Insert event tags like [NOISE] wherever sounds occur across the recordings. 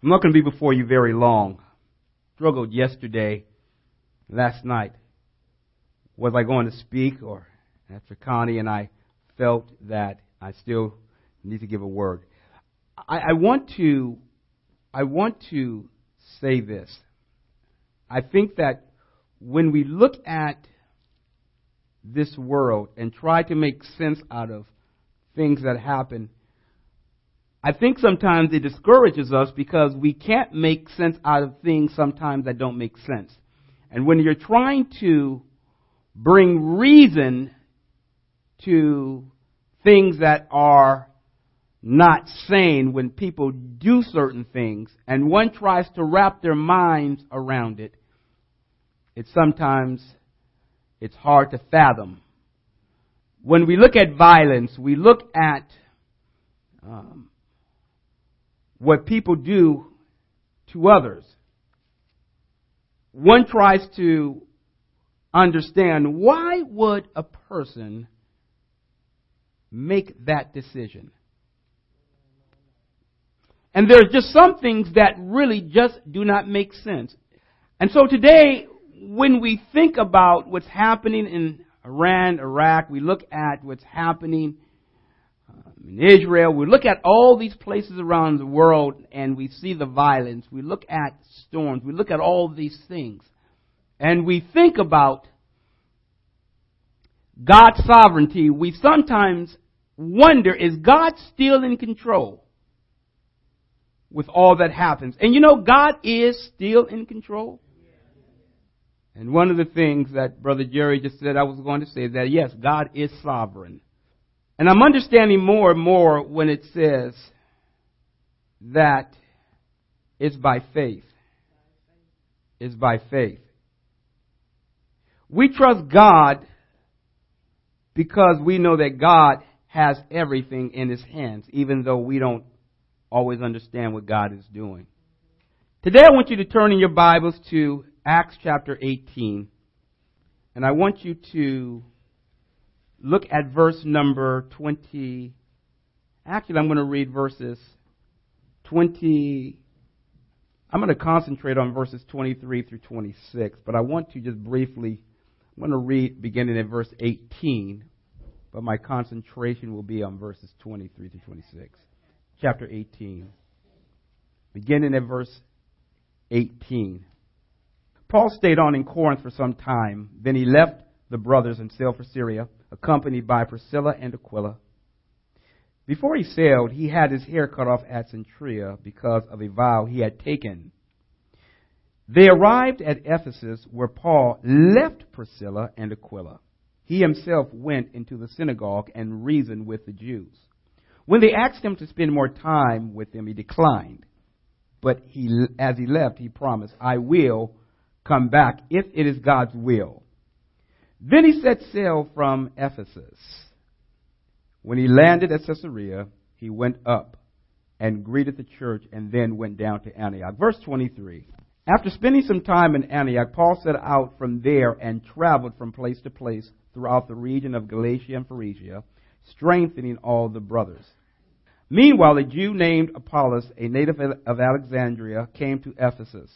I'm not going to be before you very long. Struggled yesterday, last night. Was I going to speak or after Connie and I felt that I still need to give a word. I, I want to, I want to say this. I think that when we look at this world and try to make sense out of things that happen, I think sometimes it discourages us because we can't make sense out of things sometimes that don't make sense. And when you're trying to bring reason to things that are not sane, when people do certain things, and one tries to wrap their minds around it, it sometimes it's hard to fathom. When we look at violence, we look at um, what people do to others. One tries to understand why would a person make that decision? And there are just some things that really just do not make sense. And so today, when we think about what's happening in Iran, Iraq, we look at what's happening in Israel. We look at all these places around the world and we see the violence. We look at storms. We look at all these things. And we think about God's sovereignty. We sometimes wonder, is God still in control with all that happens? And you know, God is still in control. And one of the things that Brother Jerry just said I was going to say that yes, God is sovereign. And I'm understanding more and more when it says that it's by faith. It's by faith. We trust God because we know that God has everything in His hands, even though we don't always understand what God is doing. Today I want you to turn in your Bibles to Acts chapter 18. And I want you to look at verse number 20. Actually, I'm going to read verses 20. I'm going to concentrate on verses 23 through 26, but I want to just briefly, I'm going to read beginning at verse 18, but my concentration will be on verses 23 through 26. Chapter 18. Beginning at verse 18. Paul stayed on in Corinth for some time. Then he left the brothers and sailed for Syria accompanied by Priscilla and Aquila. Before he sailed, he had his hair cut off at Cenchrea because of a vow he had taken. They arrived at Ephesus where Paul left Priscilla and Aquila. He himself went into the synagogue and reasoned with the Jews. When they asked him to spend more time with them, he declined. But he, as he left, he promised, I will come back if it is God's will. Then he set sail from Ephesus. When he landed at Caesarea, he went up and greeted the church and then went down to Antioch. Verse 23. After spending some time in Antioch, Paul set out from there and traveled from place to place throughout the region of Galatia and Phrygia, strengthening all the brothers. Meanwhile, a Jew named Apollos, a native of Alexandria, came to Ephesus.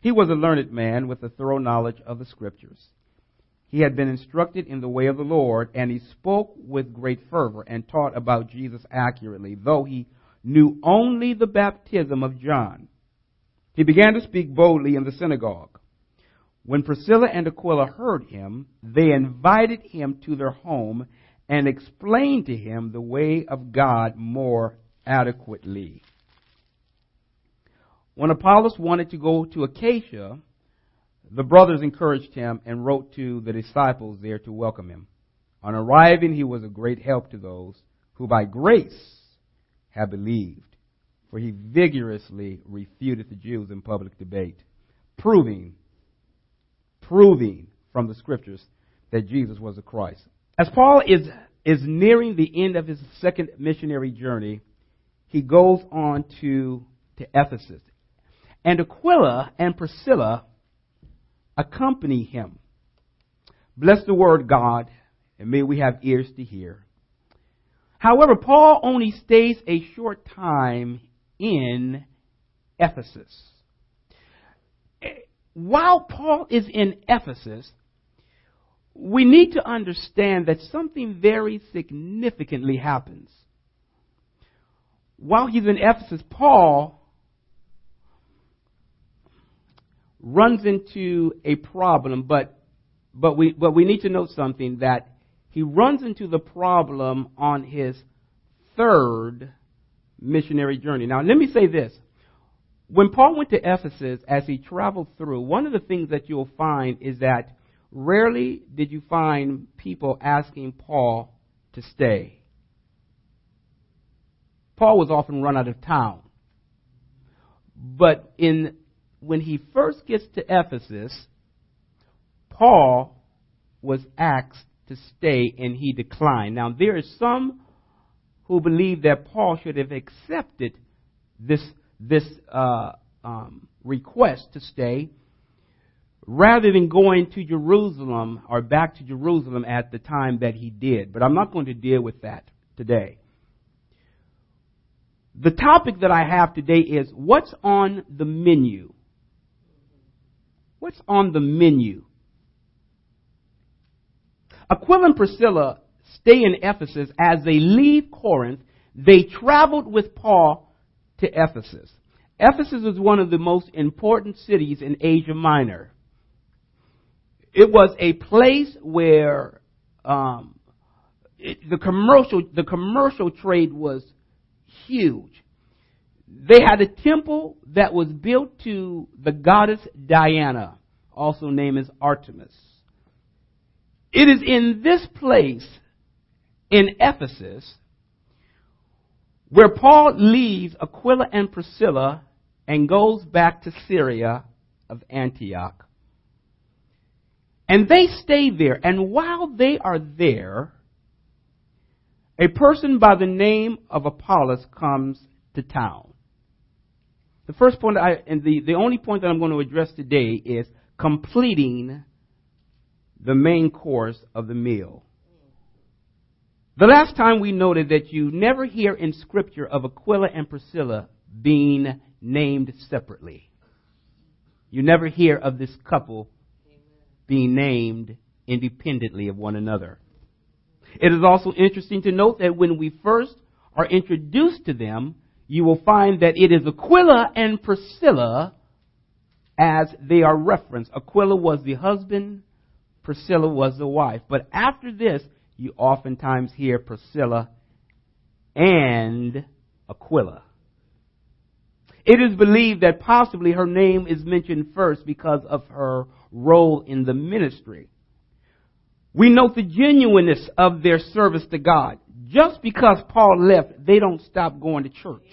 He was a learned man with a thorough knowledge of the scriptures. He had been instructed in the way of the Lord, and he spoke with great fervor and taught about Jesus accurately, though he knew only the baptism of John. He began to speak boldly in the synagogue. When Priscilla and Aquila heard him, they invited him to their home and explained to him the way of God more adequately. When Apollos wanted to go to Achaia, the brothers encouraged him and wrote to the disciples there to welcome him. On arriving, he was a great help to those who by grace have believed, for he vigorously refuted the Jews in public debate, proving, proving from the scriptures that Jesus was the Christ. As Paul is, is nearing the end of his second missionary journey, he goes on to, to Ephesus. And Aquila and Priscilla accompany him. Bless the word, God, and may we have ears to hear. However, Paul only stays a short time in Ephesus. Eh, while Paul is in Ephesus, we need to understand that something very significantly happens. While he's in Ephesus, Paul runs into a problem, but but we but we need to note something that he runs into the problem on his third missionary journey. Now, let me say this. When Paul went to Ephesus, as he traveled through, one of the things that you'll find is that rarely did you find people asking Paul to stay. Paul was often run out of town. But in when he first gets to Ephesus, Paul was asked to stay and he declined. Now there are some who believe that Paul should have accepted this this uh, um, request to stay rather than going to Jerusalem or back to Jerusalem at the time that he did. But I'm not going to deal with that today. The topic that I have today is what's on the menu? What's on the menu? Aquila and Priscilla stay in Ephesus. As they leave Corinth, they traveled with Paul to Ephesus. Ephesus was one of the most important cities in Asia Minor. It was a place where um, it, the commercial the commercial trade was huge. They had a temple that was built to the goddess Diana, also named as Artemis. It is in this place in Ephesus where Paul leaves Aquila and Priscilla and goes back to Syria of Antioch. And they stay there. And while they are there, a person by the name of Apollos comes to town. The first point I, and the, the only point that I'm going to address today is completing the main course of the meal. The last time we noted that you never hear in Scripture of Aquila and Priscilla being named separately. You never hear of this couple being named independently of one another. It is also interesting to note that when we first are introduced to them, you will find that it is Aquila and Priscilla as they are referenced. Aquila was the husband, Priscilla was the wife. But after this, you oftentimes hear Priscilla and Aquila. It is believed that possibly her name is mentioned first because of her role in the ministry. We note the genuineness of their service to God. Just because Paul left, they don't stop going to church.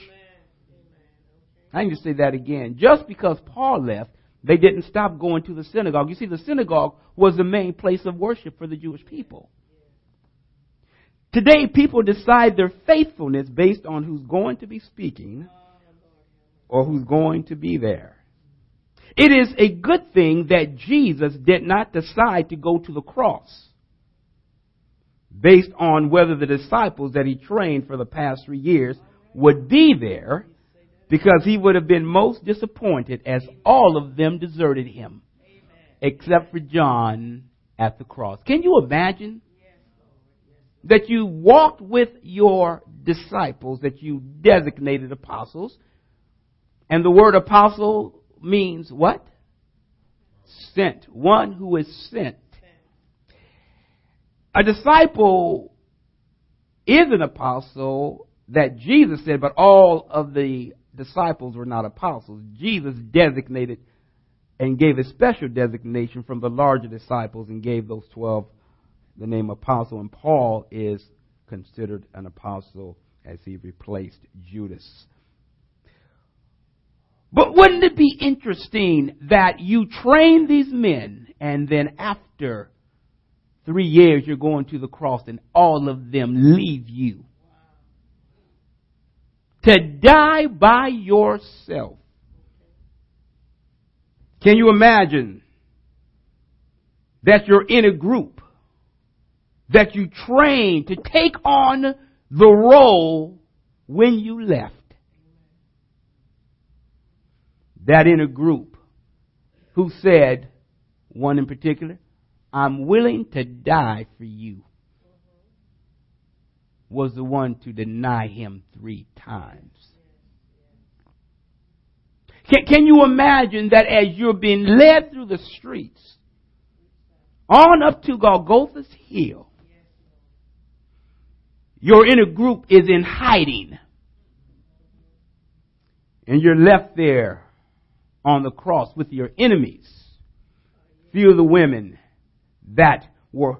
I need to say that again. Just because Paul left, they didn't stop going to the synagogue. You see, the synagogue was the main place of worship for the Jewish people. Today, people decide their faithfulness based on who's going to be speaking or who's going to be there. It is a good thing that Jesus did not decide to go to the cross based on whether the disciples that he trained for the past three years would be there because he would have been most disappointed as all of them deserted him except for John at the cross. Can you imagine that you walked with your disciples that you designated apostles and the word apostle means what? Sent. One who is sent. A disciple is an apostle that Jesus said, but all of the disciples were not apostles. Jesus designated and gave a special designation from the larger disciples and gave those 12 the name apostle. And Paul is considered an apostle as he replaced Judas. But wouldn't it be interesting that you train these men and then after three years you're going to the cross and all of them leave you? to die by yourself. Can you imagine that you're in a group that you train to take on the role when you left? that inner group who said, one in particular, I'm willing to die for you, was the one to deny him three times. Can, can you imagine that as you're being led through the streets, on up to Golgotha's hill, your inner group is in hiding. And you're left there on the cross with your enemies. Few of the women that were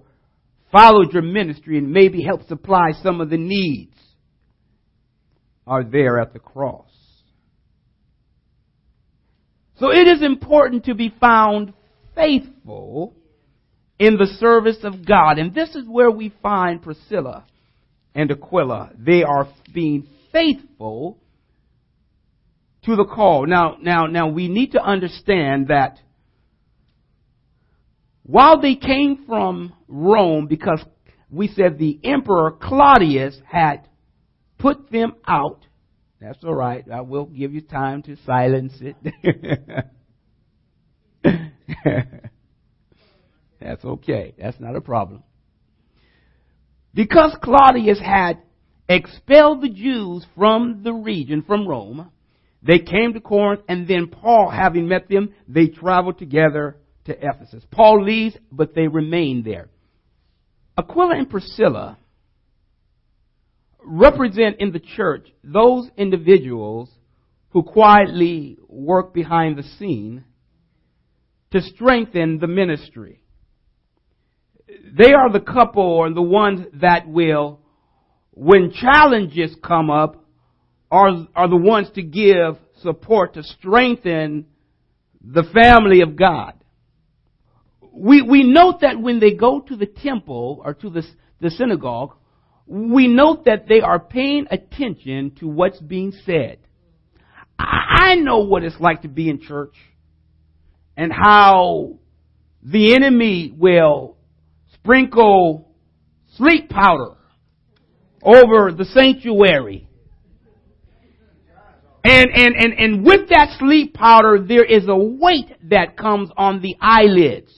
followed your ministry and maybe helped supply some of the needs are there at the cross. So it is important to be found faithful in the service of God. And this is where we find Priscilla and Aquila. They are being faithful to the call. Now, now, now we need to understand that while they came from Rome because we said the emperor Claudius had put them out that's all right. I will give you time to silence it. [LAUGHS] That's okay. That's not a problem. Because Claudius had expelled the Jews from the region, from Rome, they came to Corinth, and then Paul, having met them, they traveled together to Ephesus. Paul leaves, but they remain there. Aquila and Priscilla represent in the church those individuals who quietly work behind the scene to strengthen the ministry. They are the couple or the ones that will, when challenges come up, are, are the ones to give support to strengthen the family of God. We, we note that when they go to the temple or to the, the synagogue, we note that they are paying attention to what's being said. I know what it's like to be in church and how the enemy will sprinkle sleep powder over the sanctuary. And, and, and, and with that sleep powder, there is a weight that comes on the eyelids.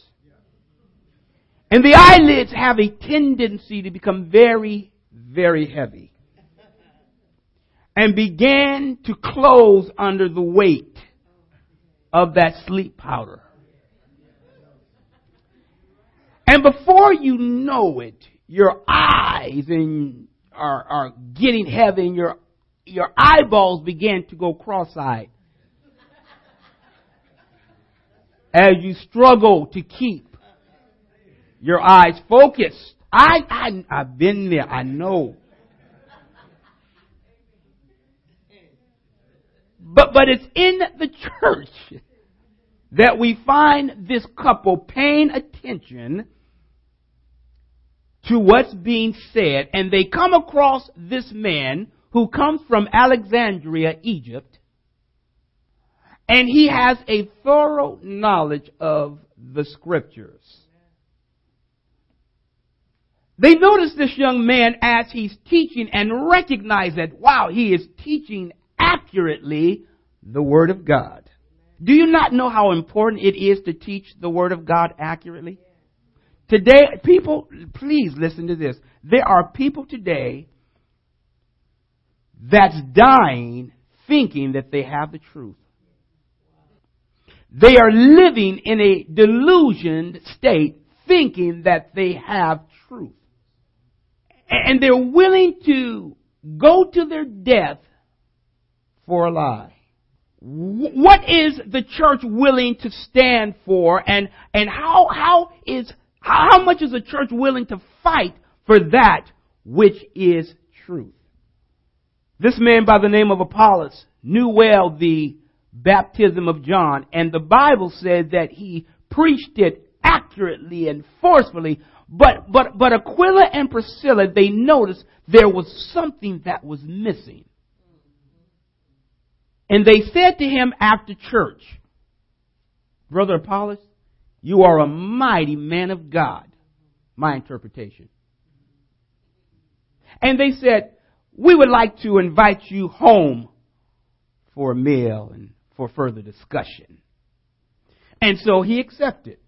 And the eyelids have a tendency to become very very heavy and began to close under the weight of that sleep powder. And before you know it, your eyes and are, are getting heavy and your, your eyeballs begin to go cross-eyed. As you struggle to keep your eyes focused I, I, I've been there. I know. But, but it's in the church that we find this couple paying attention to what's being said, and they come across this man who comes from Alexandria, Egypt, and he has a thorough knowledge of the scriptures. They notice this young man as he's teaching and recognize that, wow, he is teaching accurately the Word of God. Do you not know how important it is to teach the Word of God accurately? Today, people, please listen to this. There are people today that's dying thinking that they have the truth. They are living in a delusioned state thinking that they have truth and they're willing to go to their death for a lie. What is the church willing to stand for and, and how, how is, how much is the church willing to fight for that which is truth? This man by the name of Apollos knew well the baptism of John and the Bible said that he preached it accurately and forcefully but, but, but Aquila and Priscilla, they noticed there was something that was missing. And they said to him after church, Brother Apollos, you are a mighty man of God. My interpretation. And they said, we would like to invite you home for a meal and for further discussion. And so he accepted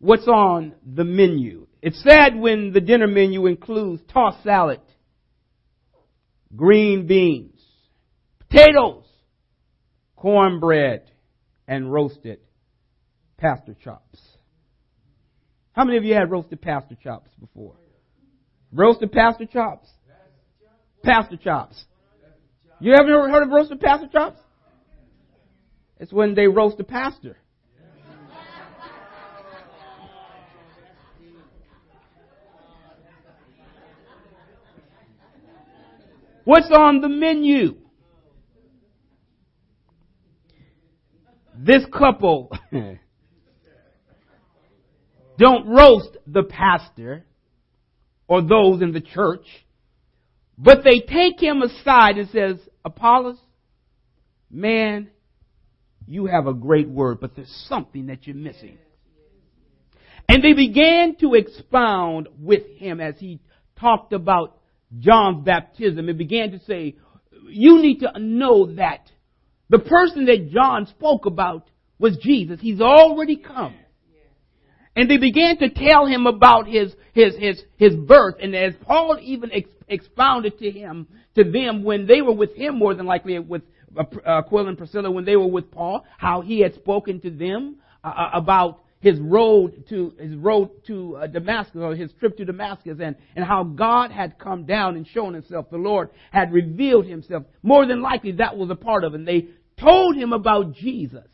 what's on the menu. It's sad when the dinner menu includes tossed salad, green beans, potatoes, cornbread, and roasted pastor chops. How many of you had roasted pastor chops before? Roasted pastor chops? Pastor chops. You ever heard of roasted pastor chops? It's when they roast the pastor. What's on the menu? This couple [LAUGHS] don't roast the pastor or those in the church, but they take him aside and says, Apollos, man, you have a great word, but there's something that you're missing. And they began to expound with him as he talked about John's baptism and began to say, you need to know that the person that John spoke about was Jesus. He's already come. And they began to tell him about his, his, his, his birth. And as Paul even ex- expounded to him, to them when they were with him more than likely with uh, Aquila and Priscilla when they were with Paul, how he had spoken to them uh, uh, about his road to his road to uh, Damascus or his trip to Damascus and and how God had come down and shown himself the Lord had revealed himself more than likely that was a part of it and they told him about Jesus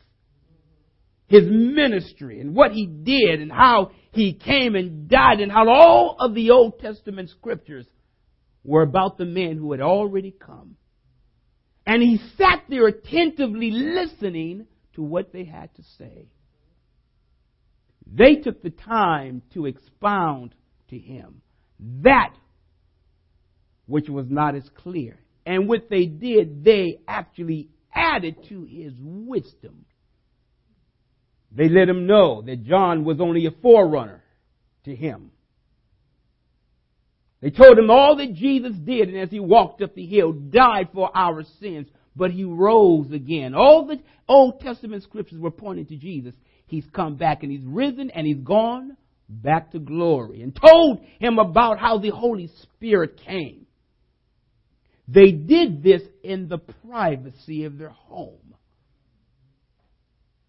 his ministry and what he did and how he came and died and how all of the Old Testament scriptures were about the men who had already come. And he sat there attentively listening to what they had to say. They took the time to expound to him that which was not as clear. And what they did, they actually added to his wisdom. They let him know that John was only a forerunner to him. They told him all that Jesus did, and as he walked up the hill, died for our sins, but he rose again. All the Old Testament scriptures were pointing to Jesus. He's come back and he's risen and he's gone back to glory and told him about how the Holy Spirit came. They did this in the privacy of their home.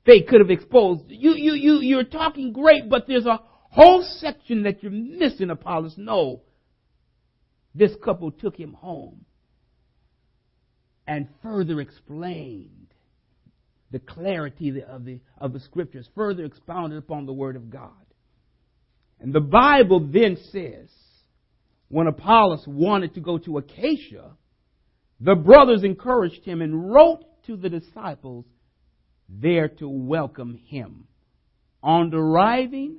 They could have exposed you, you, you, you're talking great, but there's a whole section that you're missing, Apollos. No. This couple took him home and further explained the clarity of the, of the scriptures, further expounded upon the word of God. And the Bible then says, when Apollos wanted to go to Achaia, the brothers encouraged him and wrote to the disciples there to welcome him. On arriving,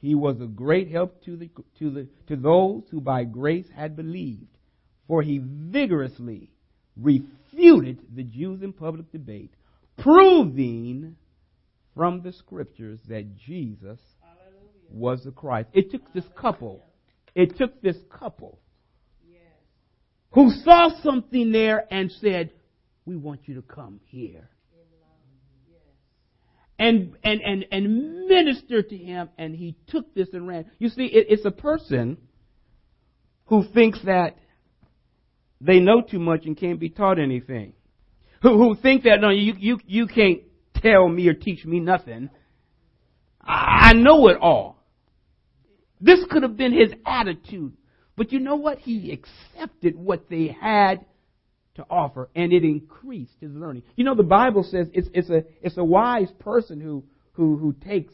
he was a great help to, the, to, the, to those who by grace had believed, for he vigorously refuted the Jews in public debate proving from the scriptures that Jesus was the Christ. It took this couple, it took this couple who saw something there and said, We want you to come here. And, and, and, and minister to him, and he took this and ran. You see, it, it's a person who thinks that they know too much and can't be taught anything who, who think that, no, you, you, you can't tell me or teach me nothing. I, I know it all. This could have been his attitude. But you know what? He accepted what they had to offer, and it increased his learning. You know, the Bible says it's, it's, a, it's a wise person who, who, who takes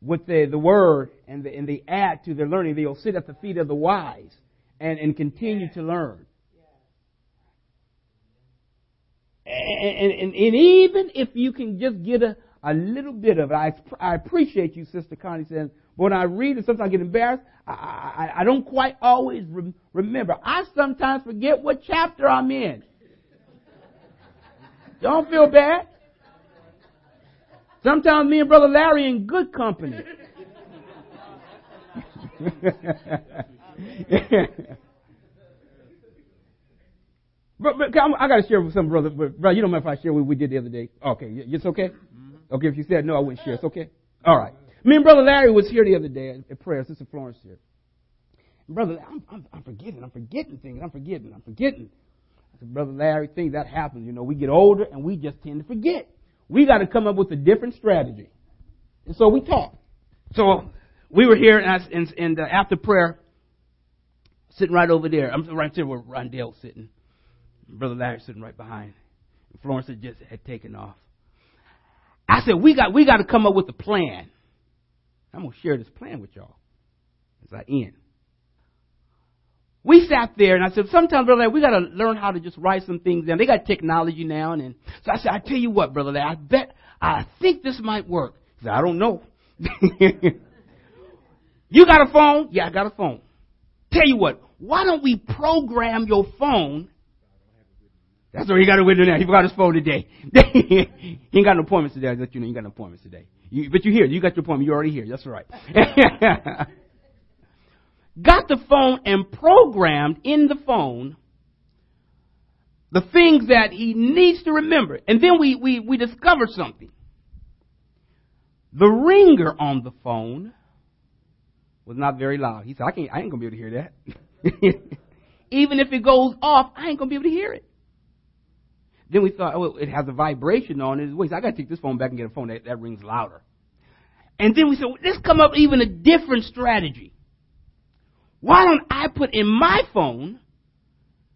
what the, the word and, the, and they add to their learning. They'll sit at the feet of the wise and, and continue to learn. And, and, and even if you can just get a, a little bit of it, I, I appreciate you, Sister Connie, saying, when I read it, sometimes I get embarrassed. I, I, I don't quite always re- remember. I sometimes forget what chapter I'm in. Don't feel bad. Sometimes me and Brother Larry in good company. [LAUGHS] Bro, bro, I got to share with some brother. but Bro, you don't mind if I share what we did the other day? Okay, it's okay. Mm-hmm. Okay, if you said no, I wouldn't share. It's okay. All right. Me and brother Larry was here the other day at prayer. Sister Florence here. Brother, I'm, I'm, I'm forgetting. I'm forgetting things. I'm forgetting. I'm forgetting. I said, Brother Larry, things that happens. You know, we get older and we just tend to forget. We got to come up with a different strategy. And so we talked. So we were here and, I, and, and uh, after prayer, sitting right over there. I'm right there where Rondell sitting. Brother Larry sitting right behind. Florence had just had taken off. I said, we got, we got to come up with a plan. I'm going to share this plan with y'all as I end. We sat there and I said, sometimes, Brother Larry, we got to learn how to just write some things down. They got technology now. And, and so I said, I tell you what, Brother Larry, I bet, I think this might work. He said, I don't know. [LAUGHS] you got a phone? Yeah, I got a phone. Tell you what, why don't we program your phone? That's what he got to do now. He forgot his phone today. [LAUGHS] he ain't got no appointments today. I let you know you got no appointments today. You, but you're here. You got your appointment. You're already here. That's right. [LAUGHS] got the phone and programmed in the phone the things that he needs to remember. And then we, we, we discovered something. The ringer on the phone was not very loud. He said, I, can't, I ain't going to be able to hear that. [LAUGHS] Even if it goes off, I ain't going to be able to hear it. Then we thought, oh, it has a vibration on it. Wait, I got to take this phone back and get a phone that, that rings louder. And then we said, well, let's come up even a different strategy. Why don't I put in my phone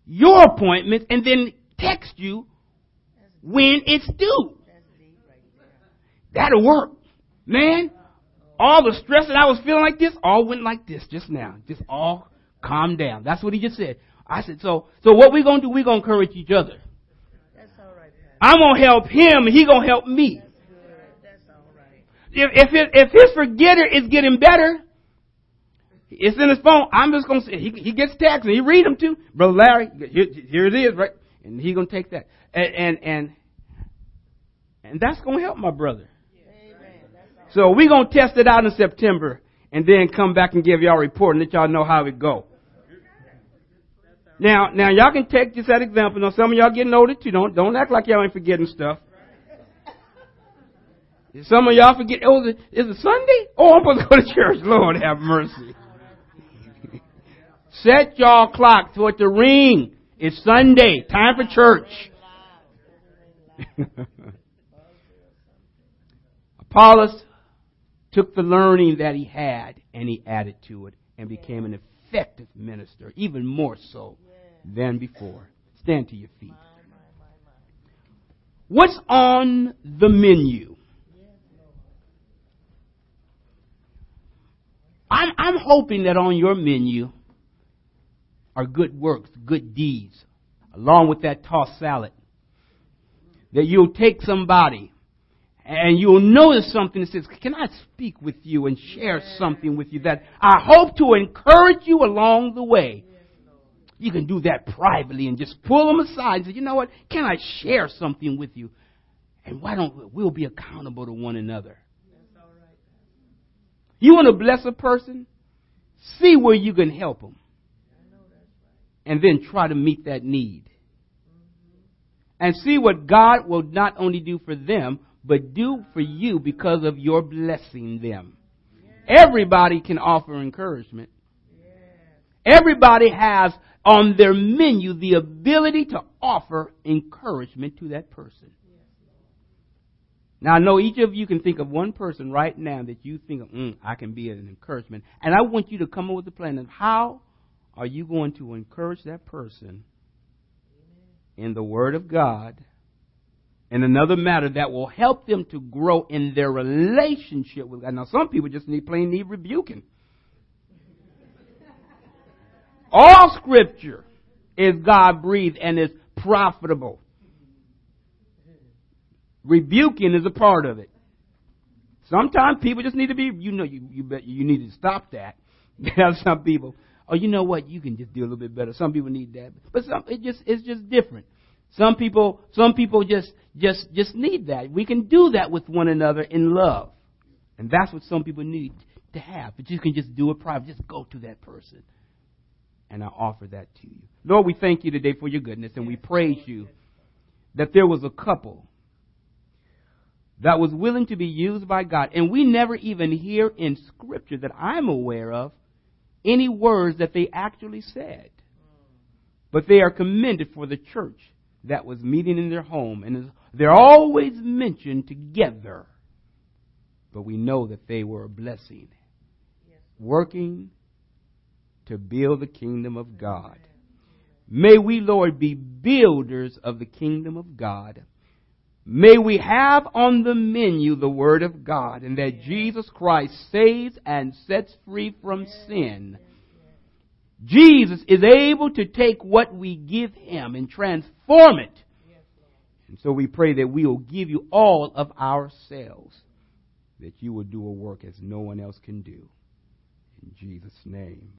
your appointment and then text you when it's due? That'll work. Man, all the stress that I was feeling like this, all went like this just now. Just all calm down. That's what he just said. I said, so, so what we're gonna do, we're gonna encourage each other. I'm gonna help him, and he gonna help me. If, if, if his forgetter is getting better, it's in his phone, I'm just gonna say, he, he gets texts and he read them too. Brother Larry, here, here it is, right? And he gonna take that. And, and, and, and that's gonna help my brother. So we're to test it out in September and then come back and give y'all a report and let y'all know how it go. Now, now y'all can take this as example. Now some of y'all getting older too. Don't, don't act like y'all ain't forgetting stuff. Some of y'all forget, oh, is it, Sunday? Oh, I'm supposed to go to church. [LAUGHS] Lord have mercy. [LAUGHS] Set y'all clock to it to ring. It's Sunday. Time for church. [LAUGHS] Apollos took the learning that he had and he added to it and became an effective minister, even more so than before. Stand to your feet. What's on the menu? I'm, I'm hoping that on your menu are good works, good deeds, along with that tossed salad. That you'll take somebody and you'll notice something that says, Can I speak with you and share something with you that I hope to encourage you along the way? You can do that privately and just pull them aside and say, You know what? Can I share something with you? And why don't we, we'll be accountable to one another? You want to bless a person? See where you can help them. And then try to meet that need. And see what God will not only do for them, but do for you because of your blessing them. Everybody can offer encouragement. Everybody has on their menu the ability to offer encouragement to that person. Now, I know each of you can think of one person right now that you think, mm, I can be an encouragement. And I want you to come up with a plan of how are you going to encourage that person in the Word of God and another matter that will help them to grow in their relationship with God. Now, some people just need plain need rebuking. All scripture is God breathed and is profitable. Rebuking is a part of it. Sometimes people just need to be, you know, you, you, bet, you need to stop that. [LAUGHS] some people, oh, you know what, you can just do a little bit better. Some people need that. But some, it just, it's just different. Some people, some people just, just, just need that. We can do that with one another in love. And that's what some people need to have. But you can just do it private. Just go to that person. And I offer that to you. Lord, we thank you today for your goodness and we praise you that there was a couple that was willing to be used by God. And we never even hear in Scripture that I'm aware of any words that they actually said. But they are commended for the church that was meeting in their home. And they're always mentioned together. But we know that they were a blessing. Working to build the kingdom of God. May we, Lord, be builders of the kingdom of God. May we have on the menu the Word of God and that Jesus Christ saves and sets free from sin. Jesus is able to take what we give Him and transform it. And so we pray that we will give you all of ourselves, that you will do a work as no one else can do. In Jesus' name.